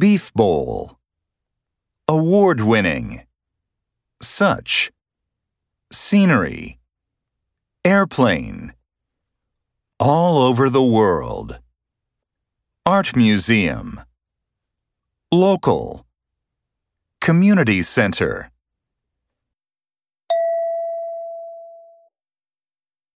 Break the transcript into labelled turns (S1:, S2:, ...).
S1: Beef bowl. Award winning. Such. Scenery. Airplane. All over the world. Art museum. Local. Community center.